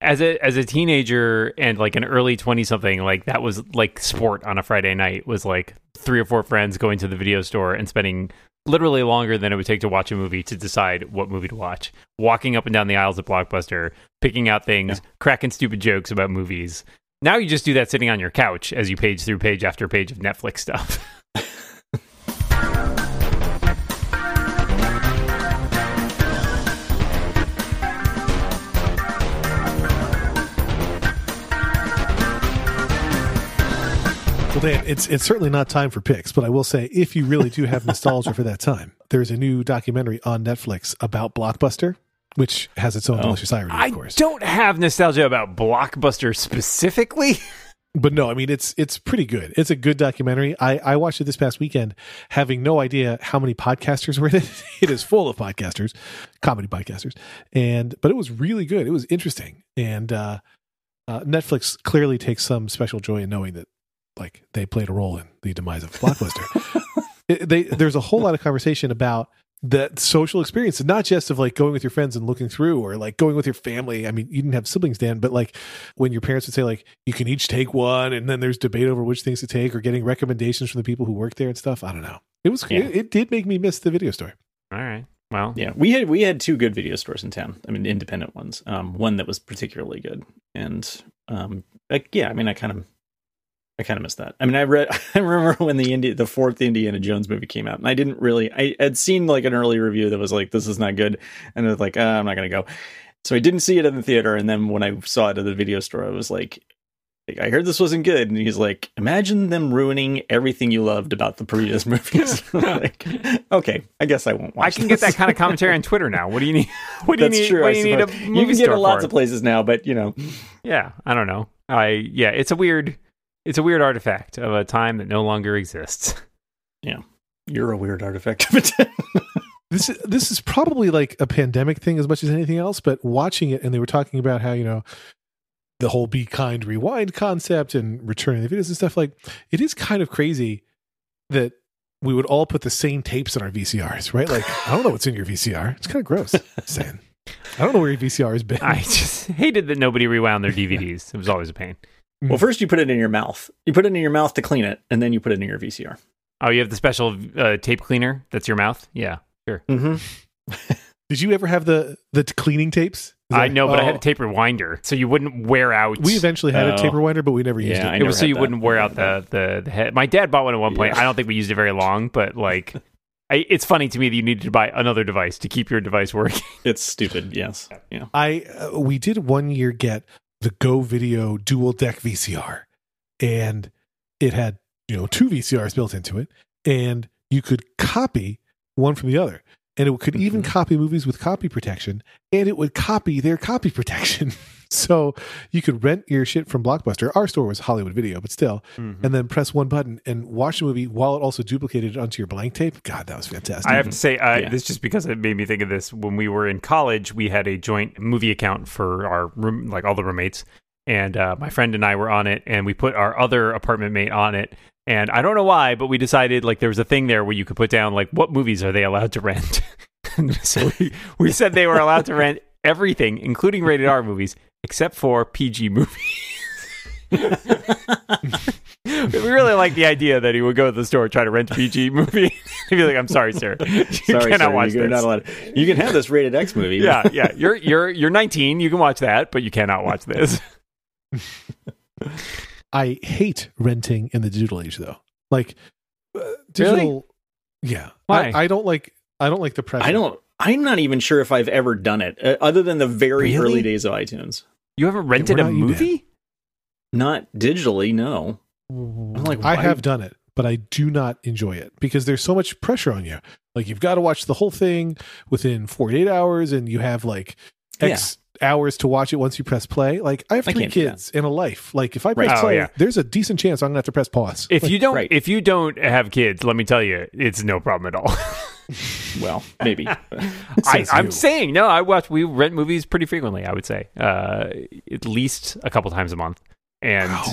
as a as a teenager and like an early 20 something like that was like sport on a friday night was like three or four friends going to the video store and spending literally longer than it would take to watch a movie to decide what movie to watch. Walking up and down the aisles of blockbuster picking out things Yeah. cracking stupid jokes about movies. Now you just do that sitting on your couch as you page through page after page of netflix stuff Well, Dan, it's it's certainly not time for picks, but I will say if you really do have nostalgia for that time, there's a new documentary on Netflix about Blockbuster, which has its own Oh. delicious irony, of i course. don't have nostalgia about blockbuster specifically But no, I mean it's it's pretty good. It's a good documentary. I, I watched it this past weekend, having no idea how many podcasters were in it. It is full of podcasters, comedy podcasters, and but it was really good. It was interesting, and uh, uh, Netflix clearly takes some special joy in knowing that like they played a role in the demise of Blockbuster. It- they there's a whole lot of conversation about that social experience, and not just of like going with your friends and looking through, or like going with your family. I mean, you didn't have siblings, Dan, but like when your parents would say like you can each take one, and then there's debate over which things to take, or getting recommendations from the people who work there and stuff. I don't know. It was Yeah. it, it did make me miss the video store. all right well Yeah, we had we had two good video stores in town. I mean, independent ones. Um, one that was particularly good, and um, like yeah, I mean, I kind of, I kind of missed that. I mean, I read, I remember when the Indi- the fourth Indiana Jones movie came out, and I didn't really, I had seen like an early review that was like, this is not good, and I was like, uh, I'm not gonna go. So I didn't see it in the theater, and then when I saw it at the video store, I was like. I heard this wasn't good, and he's like, "Imagine them ruining everything you loved about the previous movies." like, okay, I guess I won't watch. I can get that kind of commentary on Twitter now. What do you need? What do you That's need? true. What do you need a movie you can get it lots of places now, but you know, Yeah, I don't know. I yeah, it's a weird, it's a weird artifact of a time that no longer exists. Yeah, you're a weird artifact of it. This is this is probably like a pandemic thing as much as anything else. But watching it, and they were talking about how you know the whole "be kind, rewind" concept and returning the videos and stuff. Like it is kind of crazy that we would all put the same tapes in our VCRs, right? Like I don't know what's in your VCR. It's kind of gross. Saying. I don't know where your VCR has been. I just hated that nobody rewound their DVDs. It was always a pain. Well, first you put it in your mouth. You put it in your mouth to clean it, and then you put it in your VCR. Oh, you have the special uh, tape cleaner. That's your mouth. Yeah, sure. Mm-hmm. Did you ever have the the cleaning tapes? Is I know, but I had oh, a tape rewinder, so you wouldn't wear out. We eventually had a Oh. tape rewinder, but we never used Yeah, it. I it was so you that. wouldn't wear out the, the the head. My dad bought one at one point. Yeah. I don't think we used it very long, but like, I, it's funny to me that you needed to buy another device to keep your device working. It's stupid. Yes. Yeah. I uh, we did one year get the Go Video dual deck VCR, and it had you know two VCRs built into it, and you could copy one from the other, and it could even Mhm. copy movies with copy protection, and it would copy their copy protection. so you could rent your shit from Blockbuster. Our store was Hollywood Video, but still, Mm-hmm. and then press one button and watch the movie while it also duplicated it onto your blank tape. God, that was fantastic. I have to say, uh, Yeah. this just because it made me think of this. When we were in college, we had a joint movie account for our room, like all the roommates, and uh, my friend and I were on it, and we put our other apartment mate on it. And I don't know why, but we decided like there was a thing there where you could put down like what movies are they allowed to rent. So we, we said they were allowed to rent everything, including rated R movies, except for PG movies. we really like the idea that he would go to the store try to rent a PG movie. He'd be like, "I'm sorry, sir, you Sorry, cannot sir, watch you're this." not allowed. You can have this rated X movie. yeah, yeah, you're you're you're 19. You can watch that, but you cannot watch this. I hate renting in the digital age though. Like uh, digital yeah. Why? I, I don't like I don't like the pressure. I don't. I'm not even sure if I've ever done it, uh, other than the very Really? early days of iTunes. You haven't rented a not you, Dan. movie? Not digitally, no. I'm like, I have done it, but I do not enjoy it because there's so much pressure on you. Like you've got to watch the whole thing within 48 hours and you have like X hours to watch it once you press play. Like I have three can't do that. kids and a life. Like if I press Right. Oh, play, yeah. there's a decent chance I'm going to have to press pause. If Like, you don't, right. if you don't have kids, let me tell you, it's no problem at all. Well, maybe. I, I'm saying no. I watch. We rent movies pretty frequently. I would say uh, at least a couple times a month. And Wow.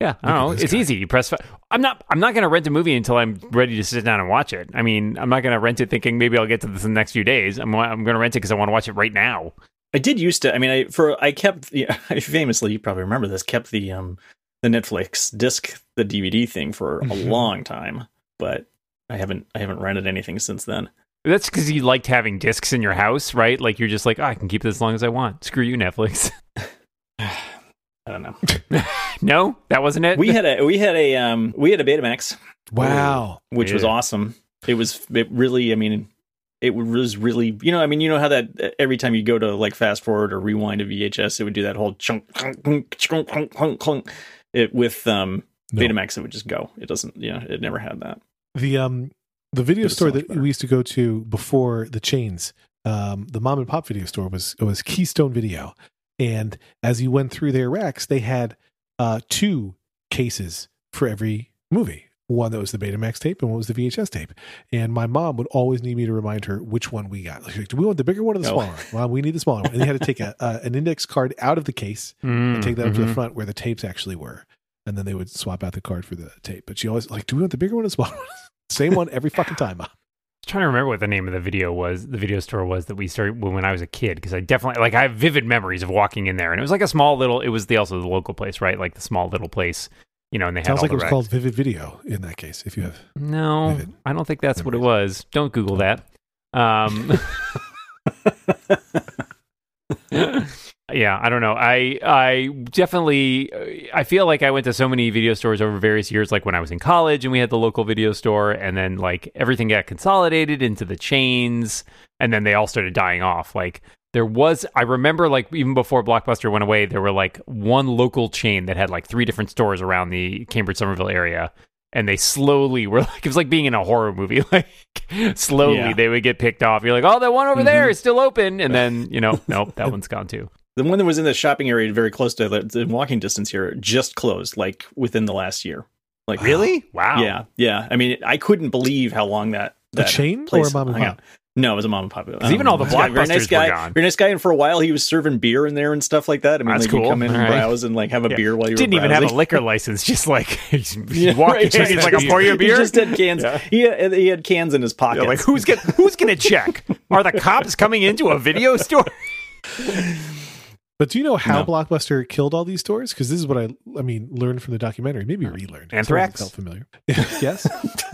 yeah, I don't know. It's guy. easy. You press. fi- I'm not. I'm not going to rent a movie until I'm ready to sit down and watch it. I mean, I'm not going to rent it thinking maybe I'll get to this in the next few days. I'm. I'm going to rent it because I want to watch it right now. I did used to. I mean, I for I kept yeah, famously. You probably remember this. Kept the um the Netflix disc, the DVD thing for a Mhm. long time, but I haven't I haven't rented anything since then. That's because you liked having discs in your house, right? Like you're just like, oh, I can keep it as long as I want. Screw you, Netflix. I don't know. no, that wasn't it. We had a we had a um we had a Betamax, Wow. which was awesome. It was it really. I mean, it was really. You know, I mean, you know how that every time you go to like fast forward or rewind a VHS, it would do that whole chunk chunk chunk chunk chunk chunk. chunk. It with um No. Betamax, it would just go. It doesn't. You know, it never had that. the um the video store so that better. we used to go to before the chains um the mom and pop video store was it was keystone video and as you went through their racks they had uh two cases for every movie one that was the betamax tape and one was the vhs tape and my mom would always need me to remind her which one we got like, do we want the bigger one or the smaller one mom we need the smaller one and they had to take a, uh, an index card out of the case Mm, and take that up to the mhm. front where the tapes actually were. And then they would swap out the card for the tape. But she always like, do we want the bigger one or the smaller one? Same one every fucking time. Mom. trying to remember what the name of the video was, the video store was that we started when, when I was a kid. Because I definitely like I have vivid memories of walking in there, and it was like a small little. It was the also the local place, right? Like the small little place, you know. And they had Sounds like the it was called Vivid Video in that case. If you have, No, Vivid I don't think that's what it was. Don't Google that. Um, yeah, I don't know. I I definitely I feel like I went to so many video stores over various years like when I was in college and we had the local video store and then like everything got consolidated into the chains and then they all started dying off. Like there was I remember like even before Blockbuster went away there were like one local chain that had like three different stores around the Cambridge Somerville area and they slowly were like it was like being in a horror movie like slowly Yeah. they would get picked off you're like oh that one over there Mhm. is still open and then you know nope that one's gone too The one that was in the shopping area very close to the in walking distance here just closed like within the last year. Like Really? wow Yeah, yeah. I mean, I couldn't believe how long that A that chain or place a mom and pop? Out. No, it was a mom and pop. Um, even all the yeah, very nice guy, were gone. Very nice guy, and for a while he was serving beer in there and stuff like that. I mean, That's like you come in and All right. browse and like have a Yeah. beer while you didn't were even have a liquor license just like he's Yeah, walking right, in, he's had like a pour you a He beer just had cans. Yeah. He, had, he had cans in his pocket. Yeah, like who's gonna who's gonna check are the cops coming into a video store but do you know how No. Blockbuster killed all these stores? Because this is what I, I mean, learned from the documentary. Maybe relearned. It's Anthrax? Felt familiar. yes.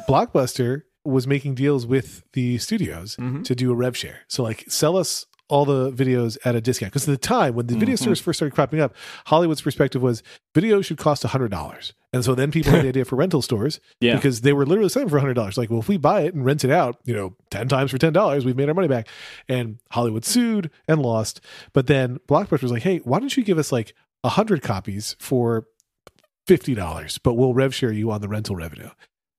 Blockbuster was making deals with the studios Mhm. to do a rev share. So like sell us all the videos at a discount. Because at the time when the video Mhm. stores first started cropping up, Hollywood's perspective was videos should cost hundred dollars. And so then people had the idea for rental stores yeah, because they were literally selling for hundred dollars. Like, well, if we buy it and rent it out, you know, ten times for ten dollars, we've made our money back. And Hollywood sued and lost. But then Blockbuster was like, hey, why don't you give us like hundred copies for fifty dollars, but we'll rev share you on the rental revenue.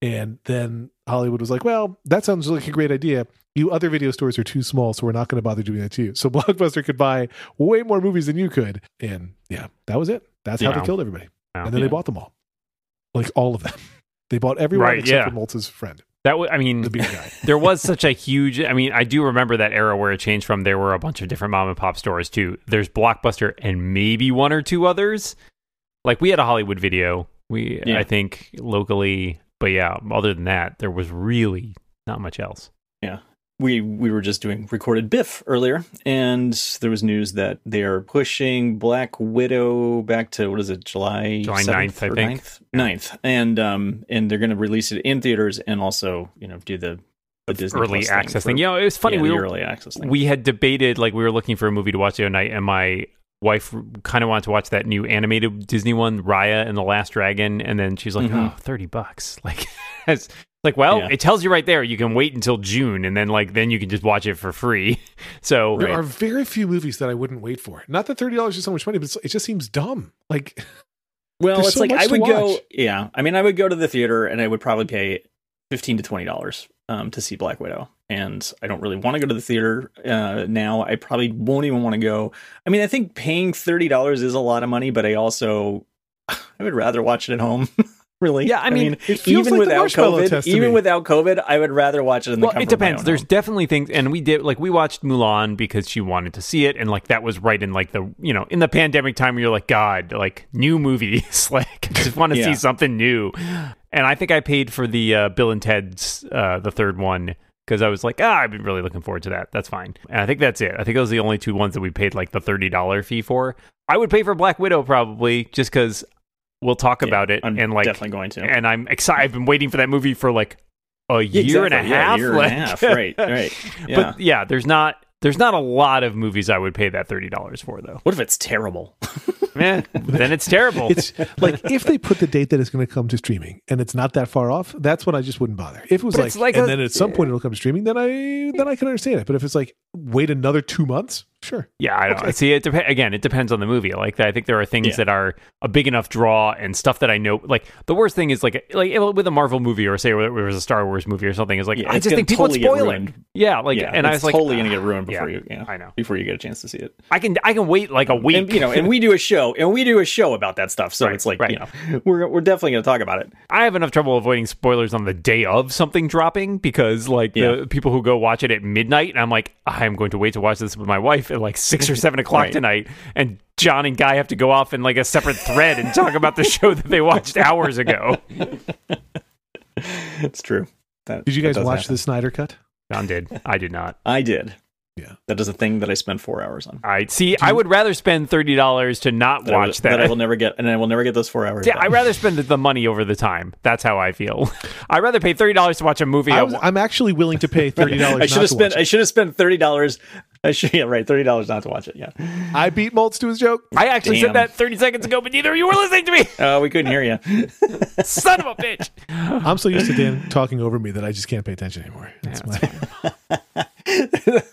And then Hollywood was like, well, that sounds like a great idea. You other video stores are too small, so we're not going to bother doing that to you. So Blockbuster could buy way more movies than you could. And yeah, that was it. That's how they killed everybody. Wow. And then Yeah. they bought them all. Like all of them. They bought everyone Right, except yeah. for Malta's friend, that was I mean the guy. there was such a huge i mean i do remember that era where it changed from there were a bunch of different mom and pop stores too there's blockbuster and maybe one or two others like we had a hollywood video we Yeah. i think locally but yeah other than that there was really not much else Yeah. we we were just doing recorded Biff earlier, and there was news that they are pushing Black Widow back to what is it, July July 7th 9th, I think. 9th? 9th. and um and they're going to release it in theaters and also you know do the the Disney early Plus access for- thing you know it was funny yeah, we were early access thing. we had debated like we were looking for a movie to watch the other night and my wife kind of wanted to watch that new animated disney one raya and the last dragon and then she's like Mhm. oh 30 bucks like it's like well Yeah. it tells you right there you can wait until june and then like then you can just watch it for free so There are very few movies that I wouldn't wait for. Not that thirty dollars is so much money, but it just seems dumb. Like Well, it's so like I would go. Yeah, I mean, I would go to the theater and I would probably pay fifteen to twenty dollars um, to see Black Widow. And I don't really want to go to the theater uh, now. I probably won't even want to go. I mean, I think paying thirty dollars is a lot of money, but I also I would rather watch it at home. really? Yeah, I mean, it feels even like without COVID, even me. without COVID, I would rather watch it in the well it depends there's home. definitely things and we did like we watched mulan because she wanted to see it and like that was right in like the you know in the pandemic time where you're like god like new movies like I just want to Yeah. see something new and i think i paid for the uh, bill and ted's uh, the third one because I was like, ah, I've been really looking forward to that. That's fine. And I think that's it. I think those are the only two ones that we paid like the thirty dollar fee for. I would pay for Black Widow probably just because we'll talk Yeah, about it I'm and like definitely going to. and I'm excited. I've been waiting for that movie for like a year and a exactly. Yeah, half. year and a half. Right, right. Yeah. But yeah, there's not there's not a lot of movies I would pay that thirty dollars for though. what if it's terrible? Man, then it's terrible. It's like if they put the date that it's going to come to streaming and it's not that far off, that's when I just wouldn't bother. If it was But like, like and a- then at some point it'll come to streaming, then I then I can understand it. But if it's like wait another two months, sure. Yeah, I don't Okay. see. It dep- again. It depends on the movie. Like I think there are things Yeah. that are a big enough draw and stuff that I know. Like the worst thing is like like with a Marvel movie or say it was a Star Wars movie or something. Is like Yeah, I just gonna think people totally would spoil it. Yeah, like yeah, and I was like, totally ah, going to get ruined before yeah, you, yeah, I know. before you get a chance to see it. I can I can wait like a week. And you know, and we do a show, and we do a show about that stuff. So Right, it's like, right. you know, we're we're definitely going to talk about it. I have enough trouble avoiding spoilers on the day of something dropping because like the people who go watch it at midnight, and I'm like, I'm going to wait to watch this with my wife at like six or seven o'clock Right. tonight, and John and Guy have to go off in like a separate thread and talk about the show that they watched hours ago. It's true. That, Did you guys watch happen. the Snyder cut? John did. I did not. I did. Yeah. That is a thing that I spend four hours on. I see. I would rather spend thirty dollars to not That I watch that. that I will never get, and I will never get those four hours. yeah. I'd rather spend the money over the time. That's how I feel. I'd rather pay thirty dollars to watch a movie. I I was, I'm actually willing to pay thirty dollars. I should have spent. I should have spent thirty dollars. I should. Yeah, right. Thirty dollars not to watch it. Yeah. I beat Moltz to his joke. I actually Damn. said that thirty seconds ago, but neither of you were listening to me. Uh, we couldn't hear you. Son of a bitch. I'm so used to Dan talking over me that I just can't pay attention anymore. That's my,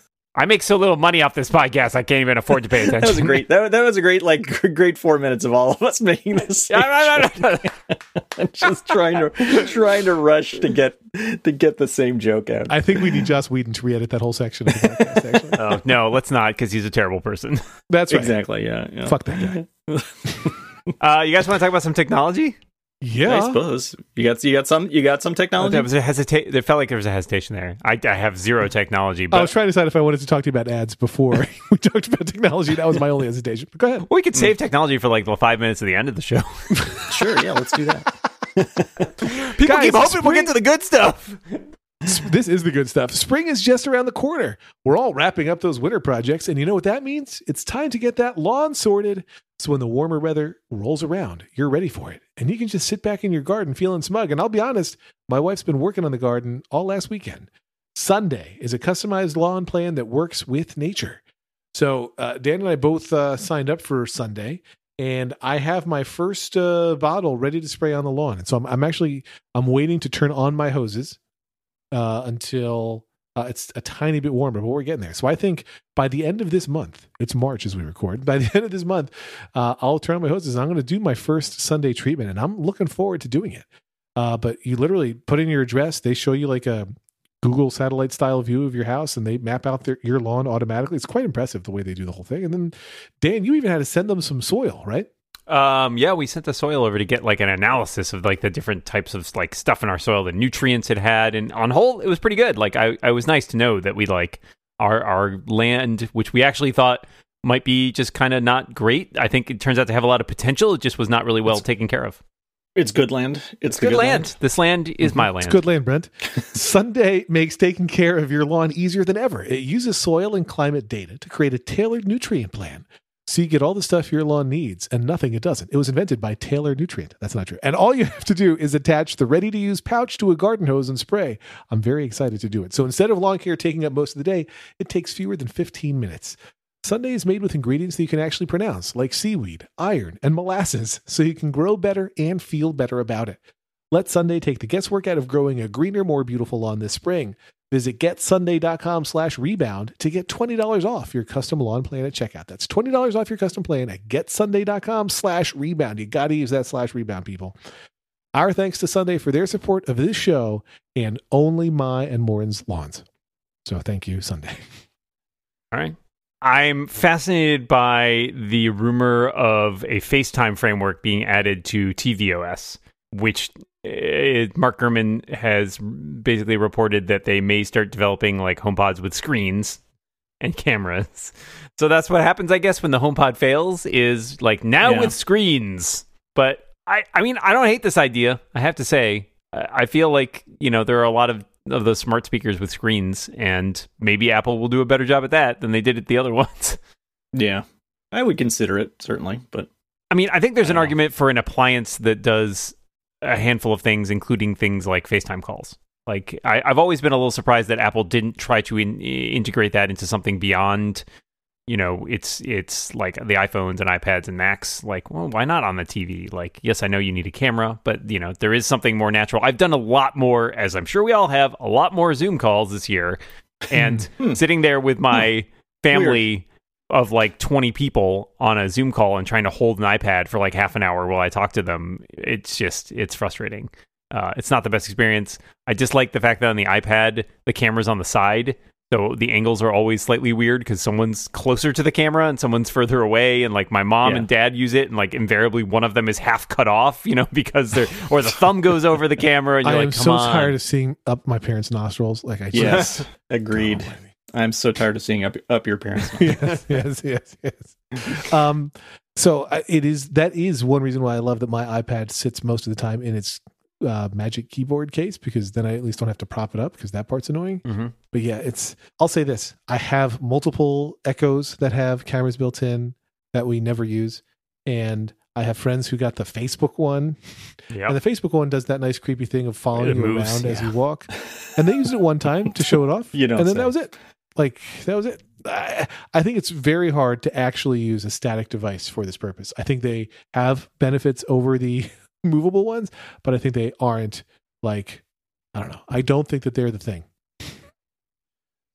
I make so little money off this podcast, I can't even afford to pay attention. That was a great. That, that was a great. Like great four minutes of all of us making this. Just trying to trying to rush to get to get the same joke out. I think we need Joss Whedon to re-edit that whole section of the podcast. Actually, Oh, no, let's not, because he's a terrible person. that's right. exactly. Yeah. yeah. Fuck that guy. Uh, you guys want to talk about some technology? Yeah. I suppose you got you got some you got some technology. There was a hesita- There felt like there was a hesitation there. I, I have zero technology, But I was trying to decide if I wanted to talk to you about ads before we talked about technology. That was my only hesitation. But go ahead. we could save technology for like the five minutes at the end of the show. Sure. Yeah. Let's do that. People Guys, keep hoping we'll get to the good stuff. This is the good stuff. Spring is just around the corner. We're all wrapping up those winter projects, and you know what that means? It's time to get that lawn sorted. So when the warmer weather rolls around, you're ready for it. And you can just sit back in your garden feeling smug. And I'll be honest, my wife's been working on the garden all last weekend. Sunday is a customized lawn plan that works with nature. So uh, Dan and I both uh, signed up for Sunday, and I have my first uh, bottle ready to spray on the lawn. And so I'm, I'm actually I'm waiting to turn on my hoses uh, until uh, it's a tiny bit warmer, but we're getting there. So I think by the end of this month, it's March as we record. By the end of this month, uh, I'll turn on my hoses. I'm going to do my first Sunday treatment, and I'm looking forward to doing it. Uh, but you literally put in your address. They show you like a Google satellite style view of your house, and they map out their, your lawn automatically. It's quite impressive the way they do the whole thing. And then Dan, you even had to send them some soil, right? Um, yeah, we sent the soil over to get like an analysis of like the different types of like stuff in our soil, the nutrients it had, and on whole, it was pretty good. Like, I, I was nice to know that we like our our land, which we actually thought might be just kind of not great. I think it turns out to have a lot of potential. It just was not really well taken care of. It's good land. It's, the Good, land. This land is my land. It's good land, Brent. Sunday makes taking care of your lawn easier than ever. It uses soil and climate data to create a tailored nutrient plan. So you get all the stuff your lawn needs and nothing it doesn't. It was invented by Taylor Nutrient. That's not true. And all you have to do is attach the ready to use pouch to a garden hose and spray. I'm very excited to do it. So instead of lawn care taking up most of the day, it takes fewer than 15 minutes. Sunday is made with ingredients that you can actually pronounce, like seaweed, iron, and molasses, so you can grow better and feel better about it. Let Sunday take the guesswork out of growing a greener, more beautiful lawn this spring. Visit getsunday.com slash rebound to get $20 off your custom lawn plan at checkout. That's $20 off your custom plan at getsunday.com slash rebound. You got to use that slash rebound, people. Our thanks to Sunday for their support of this show and only my and Moren's lawns. So thank you, Sunday. All right. I'm fascinated by the rumor of a FaceTime framework being added to tvOS, which uh, Mark Gurman has basically reported that they may start developing like HomePods with screens and cameras. So that's what happens, I guess, when the HomePod fails. Is like now Yeah. with screens. But I, I mean, I don't hate this idea. I have to say, I feel like you know there are a lot of of those smart speakers with screens, and maybe Apple will do a better job at that than they did at the other ones. Yeah, I would consider it certainly, but I mean, I think there's an I don't know. argument for an appliance that does a handful of things, including things like FaceTime calls. Like, I, I've always been a little surprised that Apple didn't try to in, integrate that into something beyond, you know, it's it's like the iPhones and iPads and Macs. Like, well, why not on the TV? Like, yes, I know you need a camera, but you know, there is something more natural. I've done a lot more, as I'm sure we all have, a lot more Zoom calls this year, and Hmm. sitting there with my family of like 20 people on a Zoom call and trying to hold an iPad for like half an hour while I talk to them, it's just it's frustrating. Uh, it's not the best experience. I dislike the fact that on the iPad the camera's on the side, so the angles are always slightly weird because someone's closer to the camera and someone's further away. And like my mom Yeah. and dad use it, and like invariably one of them is half cut off, you know, because they're or the thumb goes over the camera. And I you're am like, come so on. tired of seeing up my parents' nostrils. Like I just yes, agreed. Don't blame me. I'm so tired of seeing up up your parents. yes, yes, yes, yes. Um, so it is that is one reason why I love that my iPad sits most of the time in its uh, Magic Keyboard case because then I at least don't have to prop it up because that part's annoying. Mhm. But yeah, it's. I'll say this: I have multiple Echoes that have cameras built in that we never use, and I have friends who got the Facebook one, Yep. and the Facebook one does that nice creepy thing of following It you moves, around as you walk, and they used it one time to show it off, You don't and then say. that was it. Like that was it. I, I think it's very hard to actually use a static device for this purpose. I think they have benefits over the movable ones, but I think they aren't like I don't know. I don't think that they're the thing.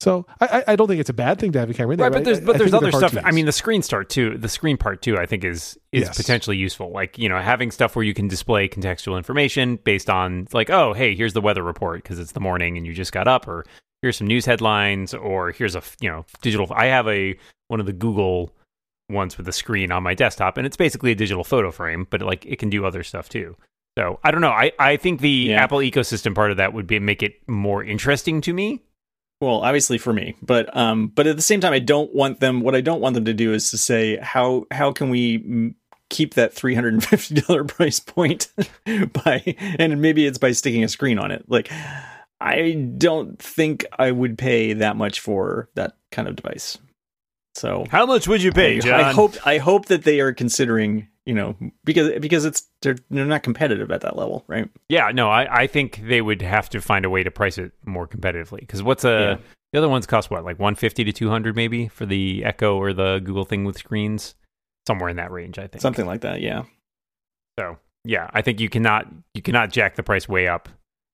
So I, I- I don't think it's a bad thing to have a camera in there. right, but there's but I there's other stuff. I mean, the screen start too. The screen part too. I think is is Yes. potentially useful. Like you know, having stuff where you can display contextual information based on like, oh, hey, here's the weather report because it's the morning and you just got up, or here's some news headlines, or here's a you know digital. I have a one of the Google ones with a screen on my desktop, and it's basically a digital photo frame, but like it can do other stuff too. So I don't know. I, I think the Yeah. Apple ecosystem part of that would be make it more interesting to me. Well, obviously for me, but um, but at the same time, I don't want them. What I don't want them to do is to say how how can we mm, keep that three hundred and fifty dollar price point by and maybe it's by sticking a screen on it. Like, I don't think I would pay that much for that kind of device. So How much would you pay, I, John? I hope I hope that they are considering you know because because it's they're they're not competitive at that level, right? Yeah, no, I, I think they would have to find a way to price it more competitively. Because what's a Yeah. the other ones cost what, like one fifty to two hundred maybe for the Echo or the Google thing with screens, somewhere in that range, I think. Something like that. Yeah. So yeah, I think you cannot you cannot jack the price way up,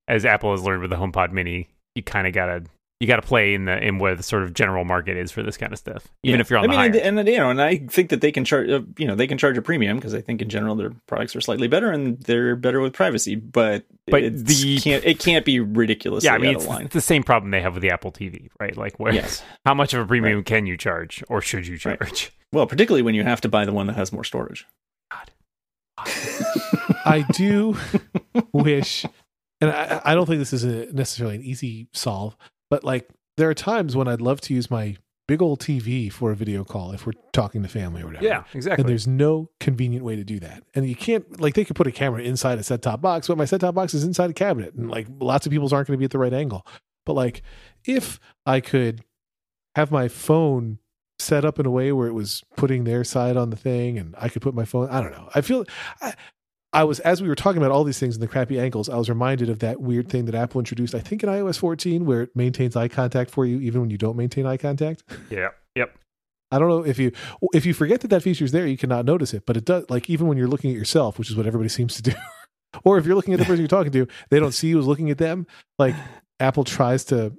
as Apple has learned with the HomePod Mini. You kind of gotta you gotta play in the in where the sort of general market is for this kind of stuff, even Yeah. if you're on I the mean, higher. and, and you know, and I think that they can charge, uh, you know, they can charge a premium because I think in general their products are slightly better and they're better with privacy. But But it the- can't it can't be ridiculous. yeah, I mean out it's of line. the same problem they have with the Apple TV, right? Like where Yes. how much of a premium can you charge, or should you Right. charge? Well, particularly when you have to buy the one that has more storage. God. I do wish, and I, I don't think this is a, necessarily an easy solve, but like there are times when I'd love to use my big old TV for a video call if we're talking to family or whatever. Yeah, exactly. And there's no convenient way to do that. And you can't, like, they could put a camera inside a set top box, but my set top box is inside a cabinet. And, like, lots of people's aren't going to be at the right angle. But, like, if I could have my phone set up in a way where it was putting their side on the thing and I could put my phone, I don't know. I feel, I, I was, as we were talking about all these things and the crappy ankles, I was reminded of that weird thing that Apple introduced, I think in iOS 14, where it maintains eye contact for you even when you don't maintain eye contact. yeah, yep. I don't know if you if you forget that that feature is there, you cannot notice it. But it does. Like even when you're looking at yourself, which is what everybody seems to do, or if you're looking at the person you're talking to, they don't see you as looking at them. Like Apple tries to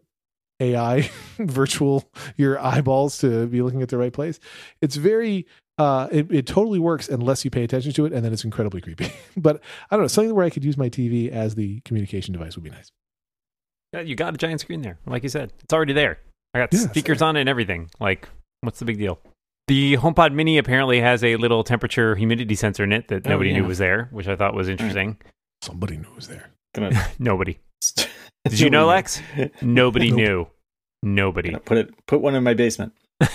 AI virtual your eyeballs to be looking at the right place. It's very. Uh, it, it totally works unless you pay attention to it, and then it's incredibly creepy. but I don't know something where I could use my TV as the communication device would be nice. Yeah, you got a giant screen there. Like you said, it's already there. I got Yeah, speakers on it and everything. Like, what's the big deal? The HomePod Mini apparently has a little temperature humidity sensor in it that Oh, nobody yeah. knew was there, which I thought was interesting. Somebody knew was there. Gonna, Nobody. Did you know, Lex? Nobody Nope. knew. Nobody. Put it put one in my basement.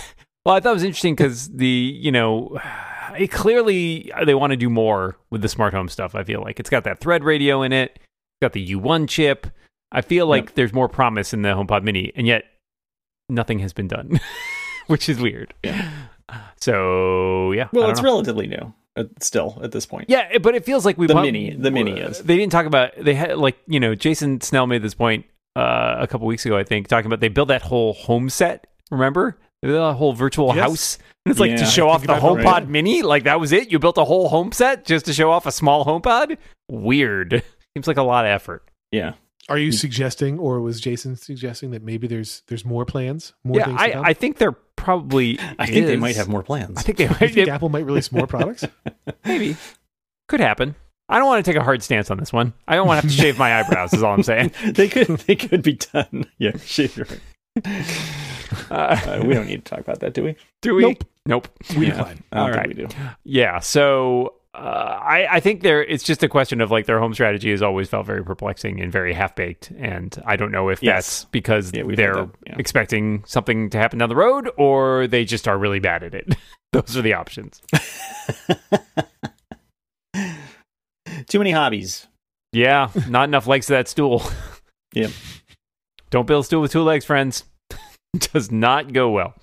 Well, I thought it was interesting because the you know, it clearly they want to do more with the smart home stuff. I feel like it's got that Thread radio in it, it's got the U1 chip. I feel like there's more promise in the HomePod Mini, and yet nothing has been done, which is weird. Yeah. So yeah. Well, it's know. relatively new uh, still at this point. Yeah, but it feels like we The prob- mini- the mini is. They didn't talk about they had like you know Jason Snell made this point uh, a couple weeks ago I think talking about they built that whole home set. Remember They built a whole virtual Yes. house. And it's like Yeah, to show off the about that, HomePod right? Mini. Like that was it. You built a whole home set just to show off a small HomePod. Weird. Seems like a lot of effort. Yeah. Are you suggesting, or was Jason suggesting that maybe there's there's more plans? More yeah, things to I, come? I think there probably. I think they might have more plans. I think they might. think Apple might release more products. Maybe. Could happen. I don't want to take a hard stance on this one. I don't want to have to shave my eyebrows. Is all I'm saying. they could they could be done. Yeah, shave your Uh, uh, we don't need to talk about that, do we? do we? Nope. Nope. We Yeah. decline. I don't All think right. we do. Yeah. So uh, I, I think there it's just a question of like their home strategy has always felt very perplexing and very half baked, and I don't know if Yes. that's because Yeah, they're that, yeah. expecting something to happen down the road, or they just are really bad at it. Those are the options. Too many hobbies. Yeah, not enough legs to that stool. Yep. Don't build a stool with two legs, friends. Does not go well.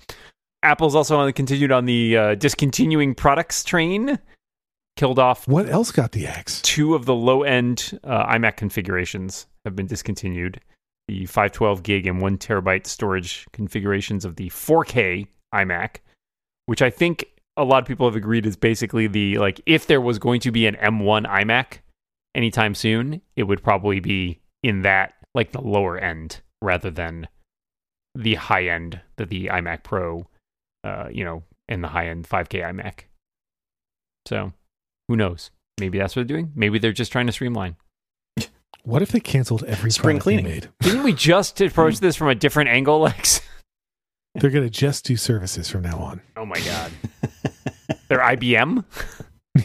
Apple's also on, continued on the uh, discontinuing products train. Killed off What else got the axe? two of the low end uh, iMac configurations have been discontinued. The 512 gig and one terabyte storage configurations of the 4K iMac, which I think a lot of people have agreed is basically the like if there was going to be an M1 iMac anytime soon, it would probably be in that like the lower end rather than the high end that the iMac Pro, uh, you know, and the high end 5K iMac. So, who knows? Maybe that's what they're doing. Maybe they're just trying to streamline. What if they canceled every Spring cleaning. made? Didn't we just approach this from a different angle, Lex? They're going to just do services from now on. Oh my god. They're IBM?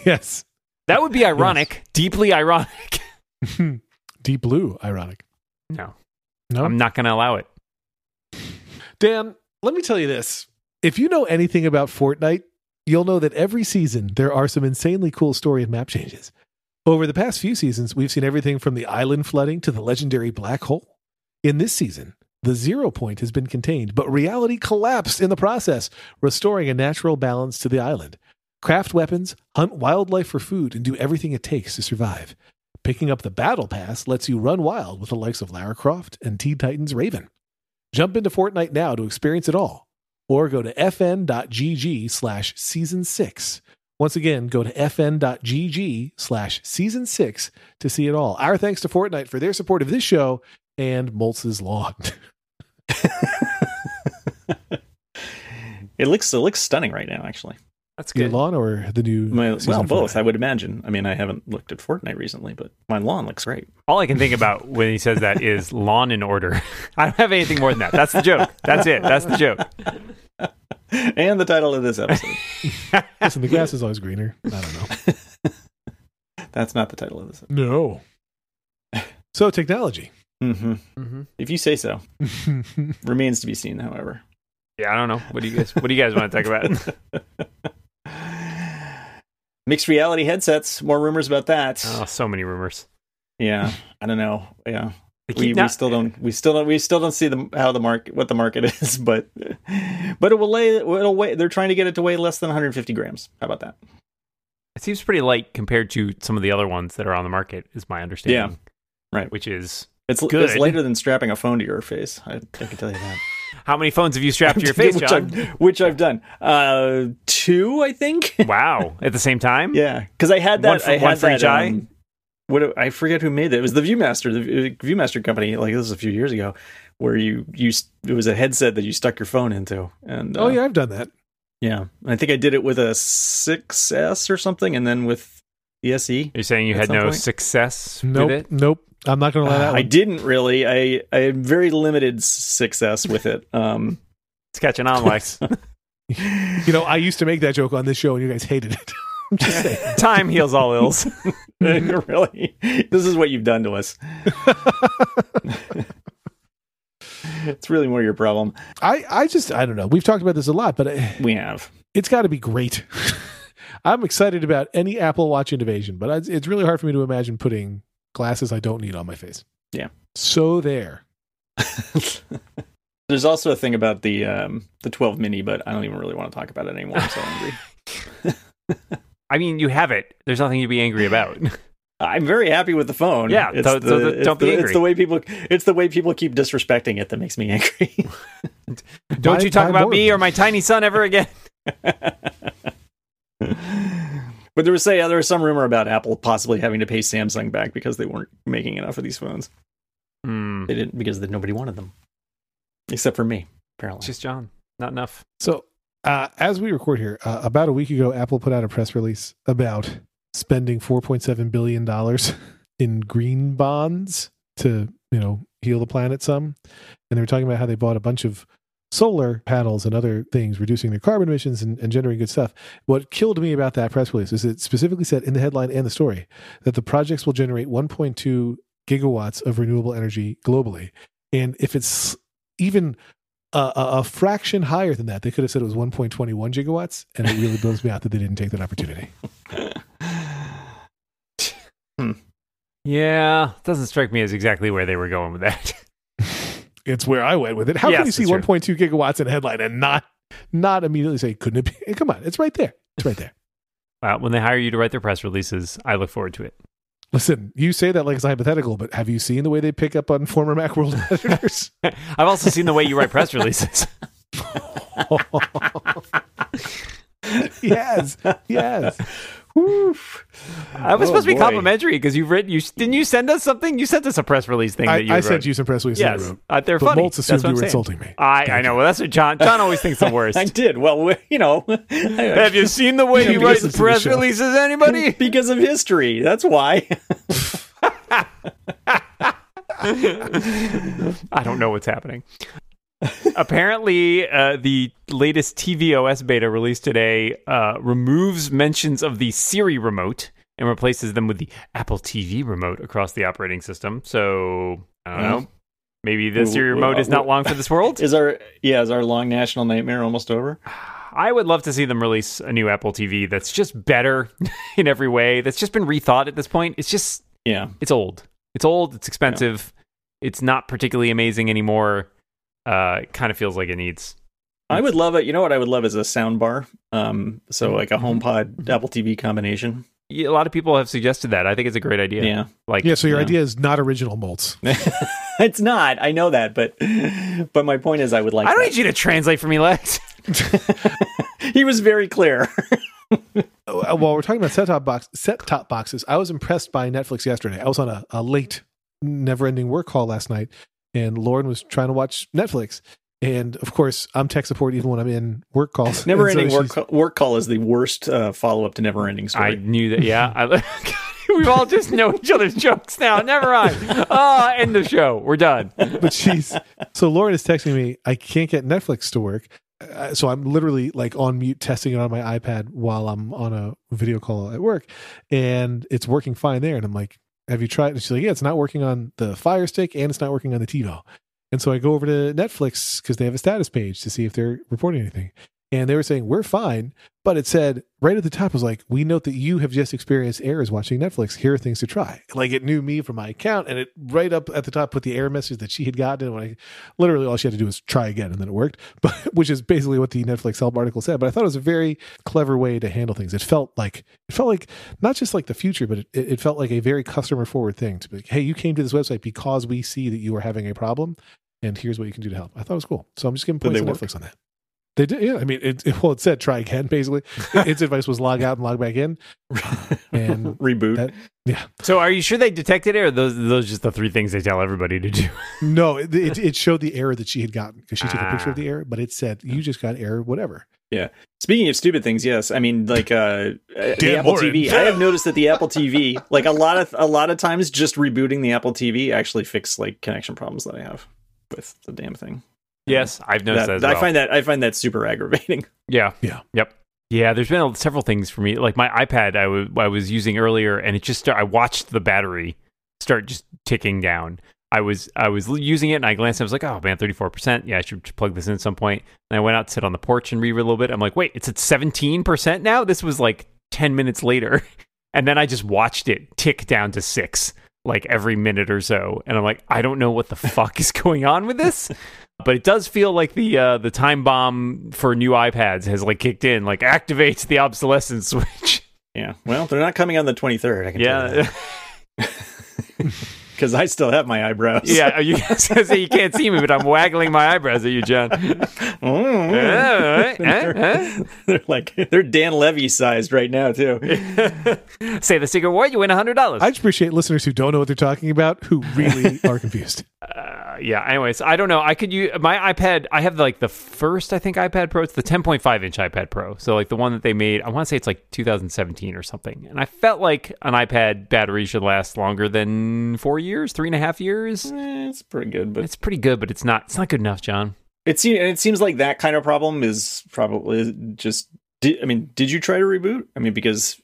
yes. That would be ironic. Deeply ironic. Deep blue, ironic. No. No. I'm not going to allow it. Dan, let me tell you this. If you know anything about Fortnite, you'll know that every season there are some insanely cool story and map changes. Over the past few seasons, we've seen everything from the island flooding to the legendary black hole. In this season, the zero point has been contained, but reality collapsed in the process, restoring a natural balance to the island. Craft weapons, hunt wildlife for food, and do everything it takes to survive. Picking up the Battle Pass lets you run wild with the likes of Lara Croft and Teen Titans Raven. Jump into Fortnite now to experience it all, or go to fn.gg slash season six. Once again, go to fn.gg slash season six to see it all. Our thanks to Fortnite for their support of this show and Moltz's lawn. It looks it looks stunning right now, actually. That's Your good. lawn or the new My, season well, both, I would imagine. I mean, I haven't looked at Fortnite recently, but my lawn looks great. All I can think about when he says that is lawn in order. I don't have anything more than that. That's the joke. That's it. That's the joke. and the title of this episode. Listen, the grass is always greener. I don't know. That's not the title of this. No. So technology. hmm Mm-hmm. If you say so. Remains to be seen, however. Yeah, I don't know. What do you guys? What do you guys want to talk about? Mixed reality headsets. More rumors about that. Oh, so many rumors. Yeah, I don't know. Yeah, we, keep we still don't. We still don't. We still don't see the how the market what the market is, but but it will lay. It'll weigh. They're trying to get it to weigh less than 150 grams. How about that? It seems pretty light compared to some of the other ones that are on the market, is my understanding. yeah right. Which is It's Good. it's lighter than strapping a phone to your face. I, I can tell you that. how many phones have you strapped to your face, which John? I've, which I've done. Uh, two, I think. Wow! At the same time, yeah, because I had that. One for- I had one for that, each eye? um, what I forget who made that. It was the ViewMaster, the ViewMaster company. Like this was a few years ago, where you you it was a headset that you stuck your phone into, and uh, oh, yeah, I've done that. yeah. I think I did it with a 6S or something, and then with the SE. You're saying you had no point? success Nope. with it? Nope. I'm not going to allow that I didn't really. I I had very limited success with it. Um, It's catching on, Lex. You know, I used to make that joke on this show and you guys hated it. Just. Time heals all ills. really, this is what you've done to us. it's really more your problem. I, I just, I don't know. We've talked about this a lot, but it- We have. it's got to be great. I'm excited about any Apple Watch innovation, but it's- it's really hard for me to imagine putting glasses I don't need on my face. Yeah. So there. There's also a thing about the um, the 12 mini, but I don't even really want to talk about it anymore. I'm so angry. I mean, you have it. There's nothing to be angry about. I'm very happy with the phone. Yeah, it's so- the, so the- it's don't be angry. It's the way people. It's the way people keep disrespecting it that makes me angry. Don't Buy- you talk about more me or my tiny son ever again. But there was say there was some rumor about Apple possibly having to pay Samsung back because they weren't making enough of these phones. Hmm. They didn't because nobody wanted them, except for me. Apparently, It's just John. Not enough. So, uh, as we record here, uh, about a week ago, Apple put out a press release about spending $4.7 billion in green bonds to, you know, heal the planet some. And they were talking about how they bought a bunch of solar panels and other things, reducing their carbon emissions and, and generating good stuff. What killed me about that press release is it specifically said in the headline and the story that the projects will generate 1.2 gigawatts of renewable energy globally. And if it's even a, a, fraction higher than that. They could have said it was 1.21 gigawatts, and it really blows me out that they didn't take that opportunity. Hmm. Yeah, doesn't strike me as exactly where they were going with that. It's where I went with it. How Yes, can you see 1.2 gigawatts in a headline and not not immediately say, couldn't it be? Come on, it's right there. It's right there. Well, when they hire you to write their press releases, I look forward to it. Listen, you say that like it's hypothetical, but have you seen the way they pick up on former Macworld editors? I've also seen the way you write press releases. yes, yes. I was Oh, supposed to be boy. complimentary because you've written. You didn't you send us something? You sent us a press release thing I, that you I wrote. sent you some press releases. I Yes, wrote, uh, they're but funny. Moltz That's assumed what you I'm were saying. insulting me. I, I know. Well, that's what John. John always thinks the worst. I did. Well, you know, Have you seen the way Yeah, he writes listen to the press releases? Anybody? because of history. That's why. I don't know what's happening. Apparently, uh, the latest tvOS beta released today uh, removes mentions of the Siri remote and replaces them with the Apple TV remote across the operating system. So, I don't Well, know. Maybe the Siri remote is not long for this world. Is our yeah? Is our long national nightmare almost over? I would love to see them release a new Apple TV that's just better in every way. That's just been rethought at this point. It's just Yeah. it's old. It's old. It's expensive. It's not particularly amazing anymore. Uh, it kind of feels like it needs. I would love it. You know what I would love is a sound bar. Um, so like a HomePod Apple TV combination. Yeah, A lot of people have suggested that. I think it's a great idea. Yeah. Like, Yeah, so your Yeah. idea is not original Moltz. it's not. I know that, but but my point is, I would like. I don't that. need you to translate for me, Lex. he was very clear. Uh, while we're talking about set top box set top boxes, I was impressed by Netflix yesterday. I was on a, a late, never ending work call last night, and Lauren was trying to watch Netflix. And of course, I'm tech support even when I'm in work calls. Never And so ending work call, work call is the worst uh, follow up to never ending story. I knew that. Yeah. I, we all just know each other's jokes now. Never mind. Ah, end the show. We're done. but she's so Lauren is texting me. I can't get Netflix to work, uh, so I'm literally like on mute testing it on my iPad while I'm on a video call at work, and it's working fine there. And I'm like, "Have you tried?" And she's like, "Yeah, it's not working on the Fire Stick and it's not working on the TiVo." And so I go over to Netflix because they have a status page to see if they're reporting anything. And they were saying, we're fine. But it said right at the top was like, we note that you have just experienced errors watching Netflix. Here are things to try. Like it knew me from my account and it right up at the top put the error message that she had gotten. And when I literally all she had to do was try again and then it worked, but which is basically what the Netflix help article said. But I thought it was a very clever way to handle things. It felt like, it felt like not just like the future, but it, it felt like a very customer forward thing to be like, hey, you came to this website because we see that you are having a problem and here's what you can do to help. I thought it was cool. So I'm just giving points to? Netflix on that. They did, yeah. I mean, it, it- well, it said try again, basically. Its advice was log out and log back in. And Reboot. that- yeah, So, are you sure they detected it, or those those just the three things they tell everybody to do? no, it, it, it showed the error that she had gotten because she took a picture Ah. of the error, but it said you just got error, whatever. Yeah. Speaking of stupid things, yes, I mean like uh, uh, the Dan Apple Moren. TV. I have noticed that the Apple TV, like a lot of a lot of times, just rebooting the Apple TV actually fix like connection problems that I have with the damn thing. Yes, I've noticed that, That- as well. I find that I find that super aggravating. Yeah. Yeah. Yep. Yeah, there's been several things for me. Like my iPad, I was I was using earlier, and it just start, I watched the battery start just ticking down. I was I was using it, and I glanced. and I was like, "Oh man, thirty four percent. Yeah, I should plug this in at some point." And I went out, to sit on the porch, and read a little bit. I'm like, "Wait, it's at seventeen percent now." This was like ten minutes later, and then I just watched it tick down to six. like every minute or so, and I'm like, I don't know what the fuck is going on with this. But it does feel like the uh, the time bomb for new iPads has like kicked in, like activates the obsolescence switch. Yeah. Well, they're not coming on the 23rd. I can tell Yeah, because I still have my eyebrows. yeah. You say you can't see me, but I'm waggling my eyebrows at you, John. Mm. Eh, eh, eh, they're like they're Dan Levy sized right now too. Say the secret word, you win hundred dollars. I just appreciate listeners who don't know what they're talking about who really are confused. Uh, yeah. Anyways, I don't know. I could use my iPad. I have like the first, I think, iPad Pro. It's the 10.5 inch iPad Pro. So like the one that they made. I want to say it's like 2017 or something. And I felt like an iPad battery should last longer than four years, three and a half years. Eh, it's pretty good, but It's pretty good, but it's not. It's not good enough, John. it seems it seems like that kind of problem is probably just. Did, I mean, did you try to reboot? I mean, because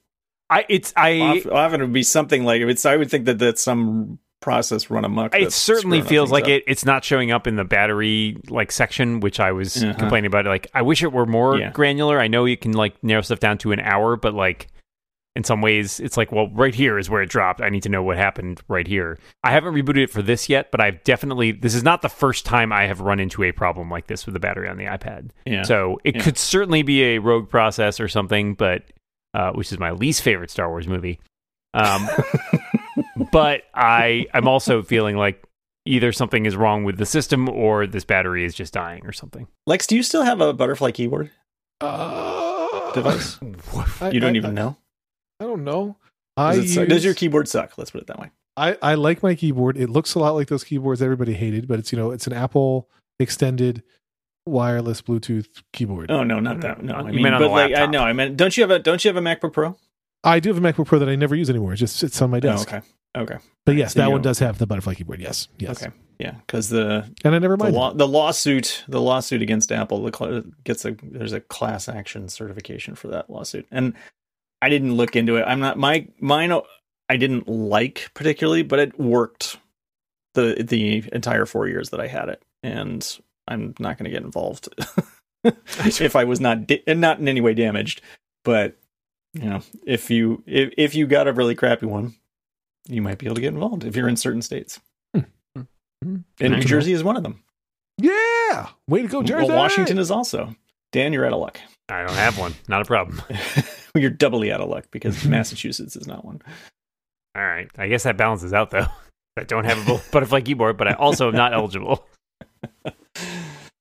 I. It's. I. often, often it would be something like it's. I would think that that's some process run amok. It certainly feels like up. it. It's not showing up in the battery like section, which I was Uh-huh. complaining about. Like, I wish it were more Yeah. granular. I know you can like narrow stuff down to an hour, but like in some ways, it's like, well, right here is where it dropped. I need to know what happened right here. I haven't rebooted it for this yet, but I've definitely. This is not the first time I have run into a problem like this with the battery on the iPad. Yeah. So it Yeah. could certainly be a rogue process or something, but uh, which is my least favorite Star Wars movie. Um, but I I'm also feeling like either something is wrong with the system or this battery is just dying or something. Lex, do you still have a butterfly keyboard Uh, device? I- You don't I- even know. I don't know. I Does, it suck? use, Does your keyboard suck? Let's put it that way. I, I like my keyboard. It looks a lot like those keyboards everybody hated, but it's you know it's an Apple extended wireless Bluetooth keyboard. Oh no, not that. No, You I mean, meant on but the like, I know. I meant, don't you have a don't you have a MacBook Pro? I do have a MacBook Pro that I never use anymore. It just sits on my Oh, desk. okay, okay, But yes, So that one does have the butterfly keyboard. Yes, yes. okay, yeah. Because the And I never the, mind. law, the lawsuit the lawsuit against Apple the gets a there's a class action certification for that lawsuit, and I didn't look into it. I'm not my mine. I didn't like particularly, but it worked the the entire four years that I had it, and I'm not going to get involved if I was not da- not in any way damaged. But you know, if you if if you got a really crappy one, you might be able to get involved if you're in certain states. Hmm. Hmm. And New Jersey is one of them. yeah, way to go, Jersey. Well, Washington is also. Dan, you're out of luck. I don't have one. Not a problem. you're doubly out of luck because Massachusetts is not one. All right. I guess that balances out though. I don't have a bu- butterfly keyboard, but I also am not eligible.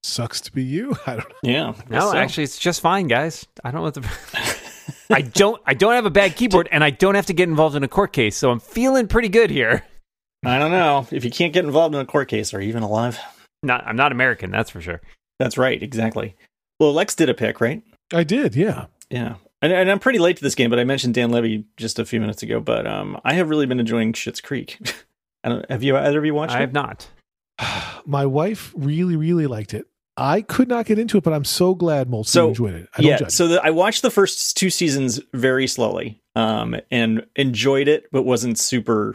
Sucks to be you. I don't know. Yeah. No, So- actually, it's just fine, guys. I don't know what the. I don't. I don't have a bad keyboard, and I don't have to get involved in a court case, so I'm feeling pretty good here. I don't know if you can't get involved in a court case. Are you even alive? Not. I'm not American. That's for sure. That's right. Exactly. Well, Lex did a pick, right? I did. Yeah. Yeah. And, and I'm pretty late to this game, but I mentioned Dan Levy just a few minutes ago. But um, I have really been enjoying Schitt's Creek. I don't, have you either of you watched I it? have not. My wife really, really liked it. I could not get into it, but I'm so glad Moltz So, enjoyed it. I don't yeah. judge. So the, I watched the first two seasons very slowly, um, and enjoyed it, but wasn't super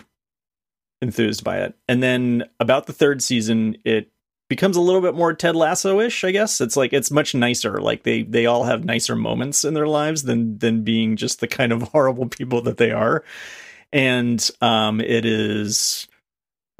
enthused by it. And then about the third season, it becomes a little bit more Ted Lasso ish. I guess it's like it's much nicer. Like they they all have nicer moments in their lives than than being just the kind of horrible people that they are. And um, it is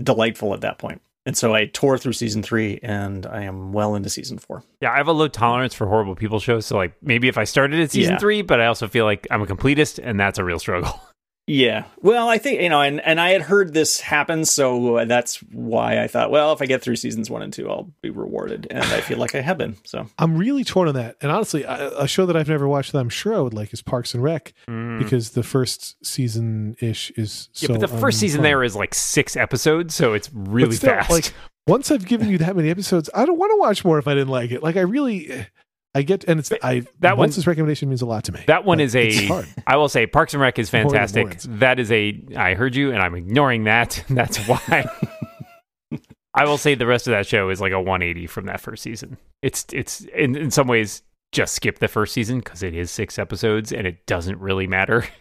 delightful at that point. And so I tore through season three, and I am well into season four. Yeah, I have a low tolerance for horrible people shows. So like maybe if I started at season Yeah. three, but I also feel like I'm a completist, and that's a real struggle. Yeah. Well, I think, you know, and, and I had heard this happen. So that's why I thought, well, if I get through seasons one and two, I'll be rewarded. And I feel like I have been. So, I'm really torn on that. And honestly, a, a show that I've never watched that I'm sure I would like is Parks and Rec Mm. because the first season ish is yeah, so. but the first season there is like six episodes, so it's really still, fast. Like once I've given you that many episodes, I don't want to watch more if I didn't like it. Like I really, I get, and it's I that one- Moltz's recommendation means a lot to me. That one but is a. it's hard. I will say Parks and Rec is fantastic. That is a. I heard you, and I'm ignoring that. That's why. I will say the rest of that show is like a 180 from that first season. It's it's in in some ways just skip the first season because it is six episodes and it doesn't really matter.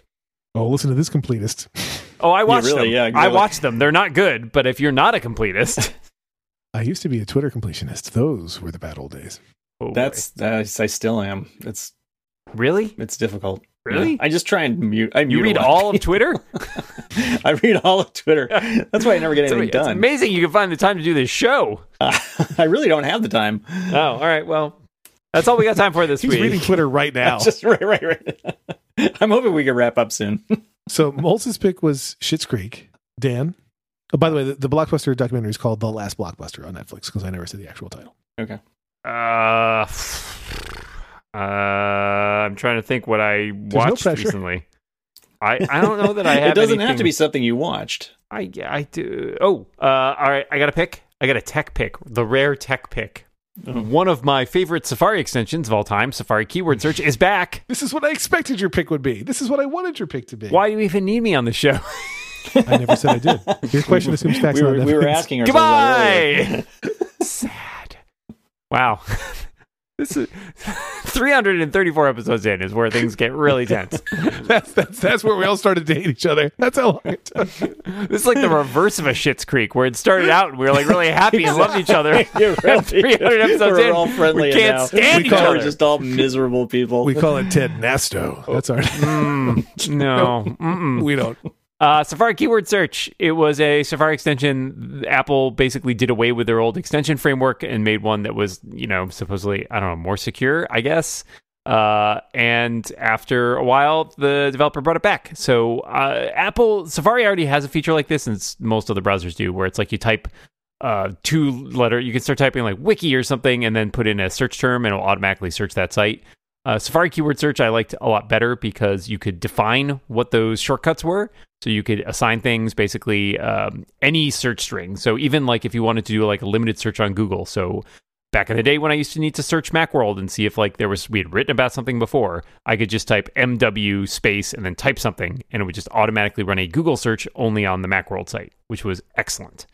Oh, listen to this completist. Oh, I watched really? them. Yeah, I watched them. They're not good, but if you're not a completist, I used to be a Twitter completionist. Those were the bad old days. Oh that's, that's, I still am. It's, really it's difficult. Really? Yeah. I just try and mute. I mute you read all of. Twitter. I read all of Twitter. That's why I never get It's, anything it's done. amazing you can find the time to do this show. I really don't have the time. Oh, all right. Well, that's all we got time for this He's week. reading Twitter right now. Just right, right, right. I'm hoping we can wrap up soon. So Moltz's pick was Schitt's Creek. Dan. Oh, by the way, the, the blockbuster documentary is called The Last Blockbuster on Netflix because I never said the actual title. Okay. Uh, uh, I'm trying to think what I no watched pressure. recently. I, I don't know that I have. It doesn't have to be something you watched. I I do. Oh, uh, all right. I got a pick. I got a tech pick. The rare tech pick. Oh. One of my favorite Safari extensions of all time, Safari Keyword Search, is back. This is what I expected your pick would be. This is what I wanted your pick to be. Why do you even need me on the show? I never said I did. Your question assumes facts we not were, we were asking ourselves that. Goodbye. Sad. Wow. this is 334 episodes in is where things get really tense. That's, that's that's where we all started to hate each other. That's how long it took. This is like the reverse of a Schitt's Creek, where it started out and we were like really happy and loved each other. You're right. 300 episodes we're in, all friendly we can't now stand we each call other. We're just all miserable people. We call it Ted Nasto. That's our. Mm, no. Mm-mm. we don't. Uh, Safari keyword search. It was a Safari extension. Apple basically did away with their old extension framework and made one that was, you know, supposedly, I don't know, more secure, I guess. Uh, and after a while, the developer brought it back. So uh, Apple Safari already has a feature like this, and most other browsers do, where it's like you type uh, two letter. You can start typing like wiki or something, and then put in a search term, and it'll automatically search that site. Uh, Safari keyword search I liked a lot better because you could define what those shortcuts were. So you could assign things basically um, any search string. So even like if you wanted to do like a limited search on Google. So back in the day when I used to need to search Macworld and see if like there was we had written about something before, I could just type MW space and then type something, and it would just automatically run a Google search only on the Macworld site, which was excellent.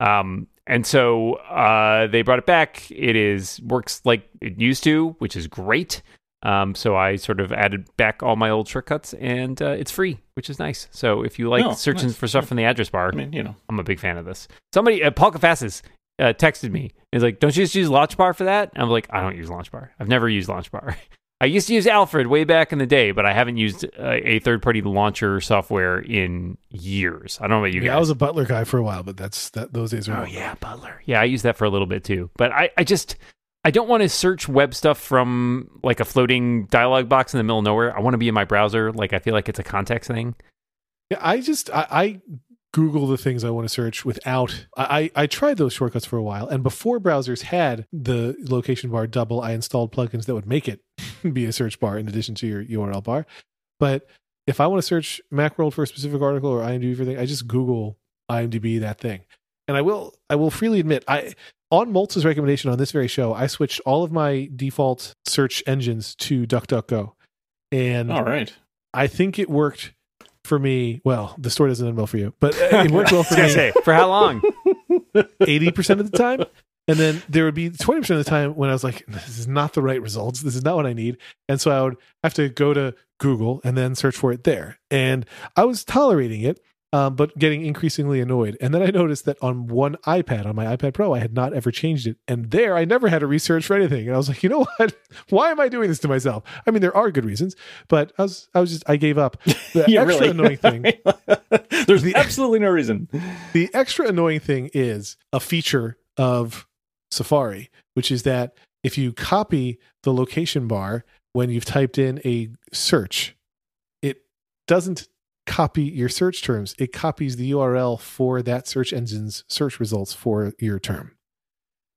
Um, and so uh, they brought it back. It is works like it used to, which is great. Um, so I sort of added back all my old shortcuts, and uh, it's free, which is nice. So if you like Oh, searching nice. for stuff from the address bar, I mean, you know. I'm a big fan of this. Somebody, uh, Paul Kafasis, uh, texted me. He's like, "Don't you just use LaunchBar for that?" And I'm like, "I don't use LaunchBar. I've never used LaunchBar. I used to use Alfred way back in the day, but I haven't used uh, a third-party launcher software in years. I don't know about you Yeah, guys. I was a Butler guy for a while, but that's that. Those days are. Oh yeah, Butler. Yeah, I used that for a little bit too. But I, I just I don't want to search web stuff from like a floating dialog box in the middle of nowhere. I want to be in my browser. Like I feel like it's a context thing. Yeah, I just I, I Google the things I want to search without. I I tried those shortcuts for a while, and before browsers had the location bar double, I installed plugins that would make it be a search bar in addition to your URL bar. But if I want to search Macworld for a specific article or IMDb for thing, I just Google IMDb that thing. And I will I will freely admit I on Moltz's recommendation on this very show, I switched all of my default search engines to DuckDuckGo. And All right. I think it worked for me. Well, the story doesn't end well for you, but it worked well for me say, for how long? eighty percent of the time. And then there would be twenty percent of the time when I was like, "This is not the right results. This is not what I need." And so I would have to go to Google and then search for it there. And I was tolerating it, um, but getting increasingly annoyed. And then I noticed that on one iPad, on my iPad Pro, I had not ever changed it. And there, I never had to research for anything. And I was like, you know what? Why am I doing this to myself? I mean, there are good reasons, but I was, I was just, I gave up. The Yeah, extra annoying thing There's The- absolutely no reason. the extra annoying thing is a feature of Safari, which is that if you copy the location bar when you've typed in a search, it doesn't copy your search terms. It copies the URL for that search engine's search results for your term.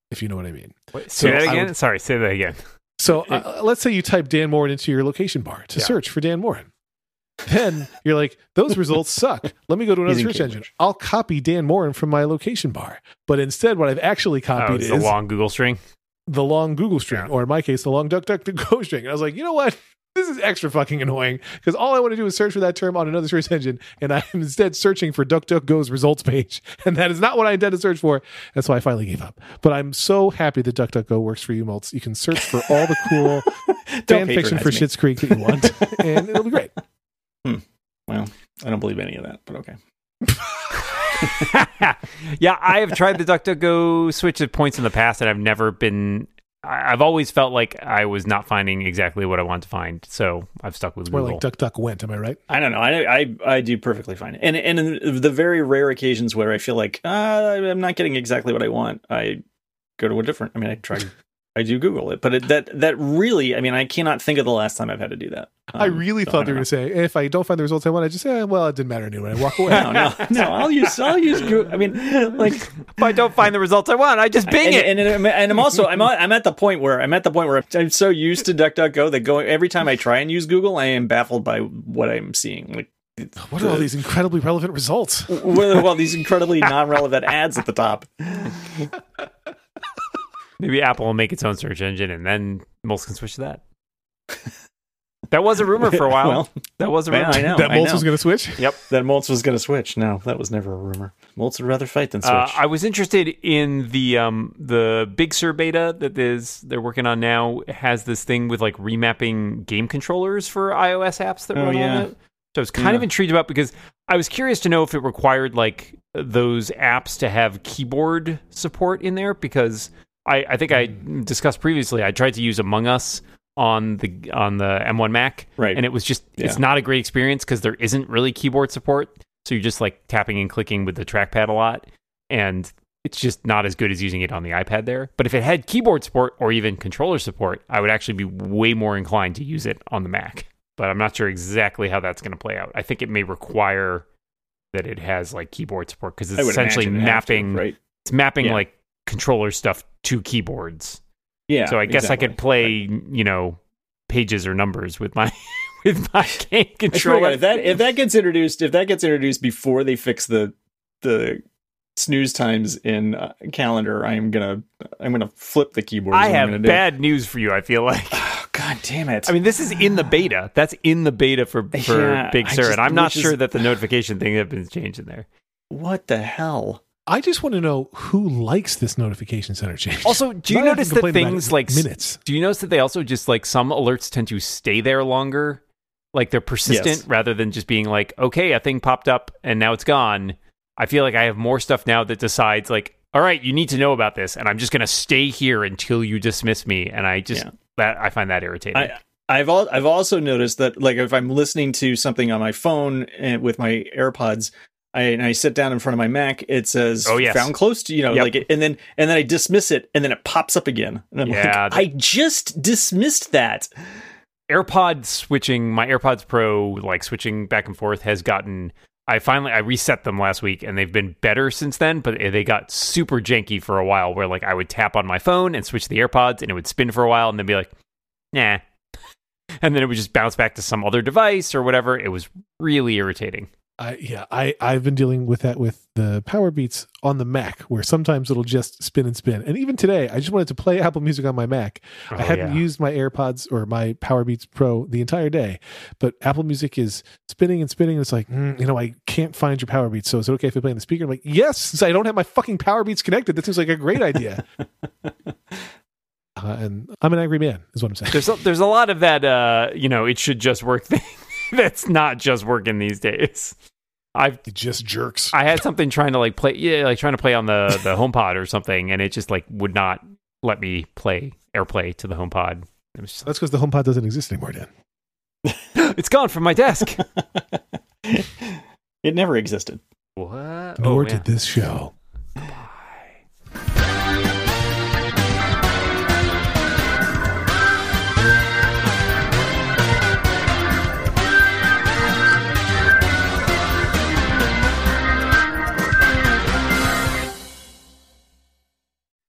If you know what I mean. Wait, So say that again. would- Sorry, say that again. So uh, let's say you type Dan Moren into your location bar to Yeah. search for Dan Moren. Then you're like, those results suck. Let me go to another search Cambridge. engine. I'll copy Dan Moren from my location bar. But instead, what I've actually Oh, copied it's is a long Google string. the long Google string, Yeah. or in my case, the long DuckDuckGo string. And I was like, you know what? This is extra fucking annoying because all I want to do is search for that term on another search engine, and I'm instead searching for DuckDuckGo's results page, and that is not what I intend to search for. And so I finally gave up. But I'm so happy that DuckDuckGo works for you, Moltz. You can search for all the cool fan fiction for patronize me. Schitt's Creek that you want, and it'll be great. Hmm. Well, I don't believe any of that, but okay. yeah, I have tried the DuckDuckGo switch at points in the past, and I've never been I- I've always felt like I was not finding exactly what I want to find, so I've stuck with More Google. like Duck Duck went. Am I right? I don't know. I, I I do perfectly fine. And and in the very rare occasions where I feel like uh, I'm not getting exactly what I want, I go to a different. I mean, I try. I do Google it, but it, that that really, I mean, I cannot think of the last time I've had to do that. I Um, really so thought they were going to say if I don't find the results I want, I just say, eh, well, it didn't matter anyway. I walk away. No, no, no. I'll use I'll use Google. I mean, like if I don't find the results I want, I just Bing and, it. and, and, and I'm also I'm I'm at the point where I'm at the point where I'm so used to DuckDuckGo that going every time I try and use Google, I am baffled by what I'm seeing. Like, What are all these incredibly relevant results? well, well, these incredibly non-relevant ads at the top. Maybe Apple will make its own search engine, and then Moltz can switch to that. That was a rumor for a while. Well, that was a yeah, rumor. I know. that I Moltz was going to switch? Yep. That Moltz was going to switch. No, that was never a rumor. Moltz would rather fight than switch. Uh, I was interested in the um, the Big Sur beta that is they're working on now It has this thing with like remapping game controllers for iOS apps that Oh, run yeah. on it. So I was kind of intrigued about because I was curious to know if it required like those apps to have keyboard support in there because I, I think I discussed previously I tried to use Among Us on the on the M1 Mac right. and it was just it's not a great experience because there isn't really keyboard support so you're just like tapping and clicking with the trackpad a lot and it's just not as good as using it on the ipad there but if it had keyboard support or even controller support i would actually be way more inclined to use it on the mac but i'm not sure exactly how that's going to play out i think it may require that it has like keyboard support because it's essentially imagine to, mapping right. it's mapping Yeah. like controller stuff to keyboards Yeah. so I guess I could play, you know, pages or numbers with my with my game to God, controller. if that if that gets introduced, if that gets introduced before they fix the the snooze times in uh, calendar, I am gonna I'm gonna flip the keyboard. I have gonna do. bad news for you. I feel like. Oh, God damn it! I mean, this is in the beta. That's in the beta for for Yeah, Big Sur, just- and I'm not which is- sure that the notification thing has been changed in there. what the hell? I just want to know who likes this notification center change. Also, do you Not notice that things like minutes? Do you notice that they also just like some alerts tend to stay there longer? Like they're persistent Yes. rather than just being like, okay, a thing popped up and now it's gone. I feel like I have more stuff now that decides like, all right, you need to know about this, and I'm just gonna stay here until you dismiss me. And I just Yeah. that I find that irritating. I I've al- I've also noticed that like if I'm listening to something on my phone and with my AirPods. I, and I sit down in front of my Mac. It says Oh, yes. "found close to you know," Yep. like, and then and then I dismiss it, and then it pops up again, and I'm Yeah, like, "I just dismissed that." AirPod switching, my AirPods Pro, like switching back and forth, has gotten. I finally I reset them last week, and they've been better since then. But they got super janky for a while, where like I would tap on my phone and switch the AirPods, and it would spin for a while, and then be like, nah, and then it would just bounce back to some other device or whatever. It was really irritating. I yeah, I I've been dealing with that with the Powerbeats on the Mac, where sometimes it'll just spin and spin. And even today, I just wanted to play Apple Music on my Mac. Oh, I hadn't yeah. used my AirPods or my Powerbeats Pro the entire day, but Apple Music is spinning and spinning. And it's like, mm, you know, I can't find your Powerbeats. So is it okay if I play on the speaker? I'm like, yes, since I don't have my fucking Powerbeats connected. That seems like a great idea. uh, and I'm an angry man, is what I'm saying. There's a, there's a lot of that. Uh, you know, it should just work thing that's not just working these days. I've It just jerks. I had something trying to like play, yeah, like trying to play on the the HomePod or something, and it just like would not let me play AirPlay to the HomePod. It was just, That's because the HomePod doesn't exist anymore, Dan. it's gone from my desk. it never existed. what? Nor oh, yeah. did this show.